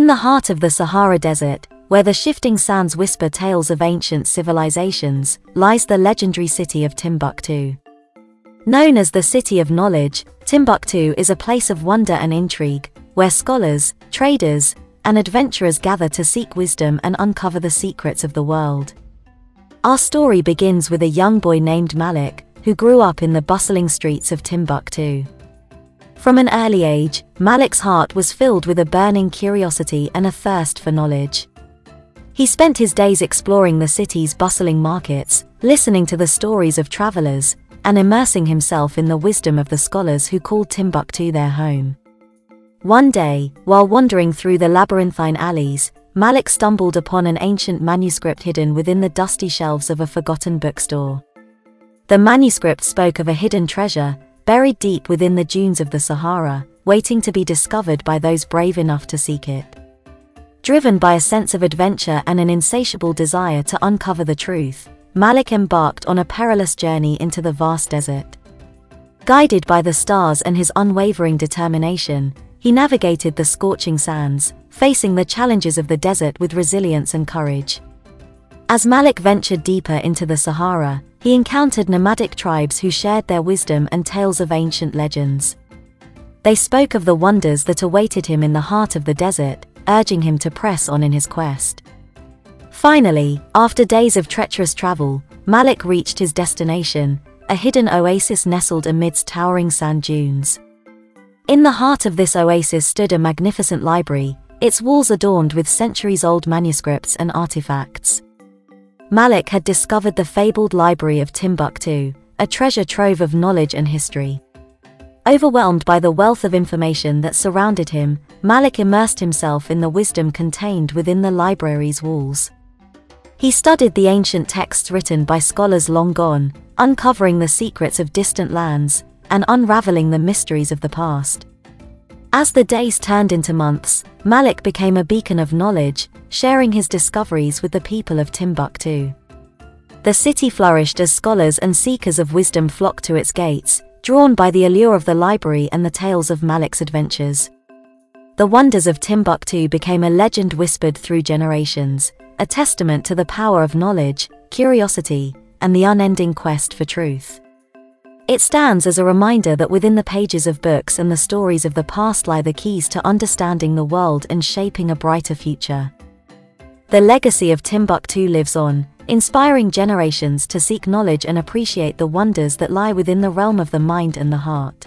In the heart of the Sahara Desert, where the shifting sands whisper tales of ancient civilizations, lies the legendary city of Timbuktu. Known as the City of Knowledge, Timbuktu is a place of wonder and intrigue, where scholars, traders, and adventurers gather to seek wisdom and uncover the secrets of the world. Our story begins with a young boy named Malik, who grew up in the bustling streets of Timbuktu. From an early age, Malik's heart was filled with a burning curiosity and a thirst for knowledge. He spent his days exploring the city's bustling markets, listening to the stories of travelers, and immersing himself in the wisdom of the scholars who called Timbuktu their home. One day, while wandering through the labyrinthine alleys, Malik stumbled upon an ancient manuscript hidden within the dusty shelves of a forgotten bookstore. The manuscript spoke of a hidden treasure, buried deep within the dunes of the Sahara, waiting to be discovered by those brave enough to seek it. Driven by a sense of adventure and an insatiable desire to uncover the truth, Malik embarked on a perilous journey into the vast desert. Guided by the stars and his unwavering determination, he navigated the scorching sands, facing the challenges of the desert with resilience and courage. As Malik ventured deeper into the Sahara, he encountered nomadic tribes who shared their wisdom and tales of ancient legends. They spoke of the wonders that awaited him in the heart of the desert, urging him to press on in his quest. Finally, after days of treacherous travel, Malik reached his destination, a hidden oasis nestled amidst towering sand dunes. In the heart of this oasis stood a magnificent library, its walls adorned with centuries-old manuscripts and artifacts. Malik had discovered the fabled Library of Timbuktu, a treasure trove of knowledge and history. Overwhelmed by the wealth of information that surrounded him, Malik immersed himself in the wisdom contained within the library's walls. He studied the ancient texts written by scholars long gone, uncovering the secrets of distant lands and unraveling the mysteries of the past. As the days turned into months, Malik became a beacon of knowledge, sharing his discoveries with the people of Timbuktu. The city flourished as scholars and seekers of wisdom flocked to its gates, drawn by the allure of the library and the tales of Malik's adventures. The wonders of Timbuktu became a legend whispered through generations, a testament to the power of knowledge, curiosity, and the unending quest for truth. It stands as a reminder that within the pages of books and the stories of the past lie the keys to understanding the world and shaping a brighter future. The legacy of Timbuktu lives on, inspiring generations to seek knowledge and appreciate the wonders that lie within the realm of the mind and the heart.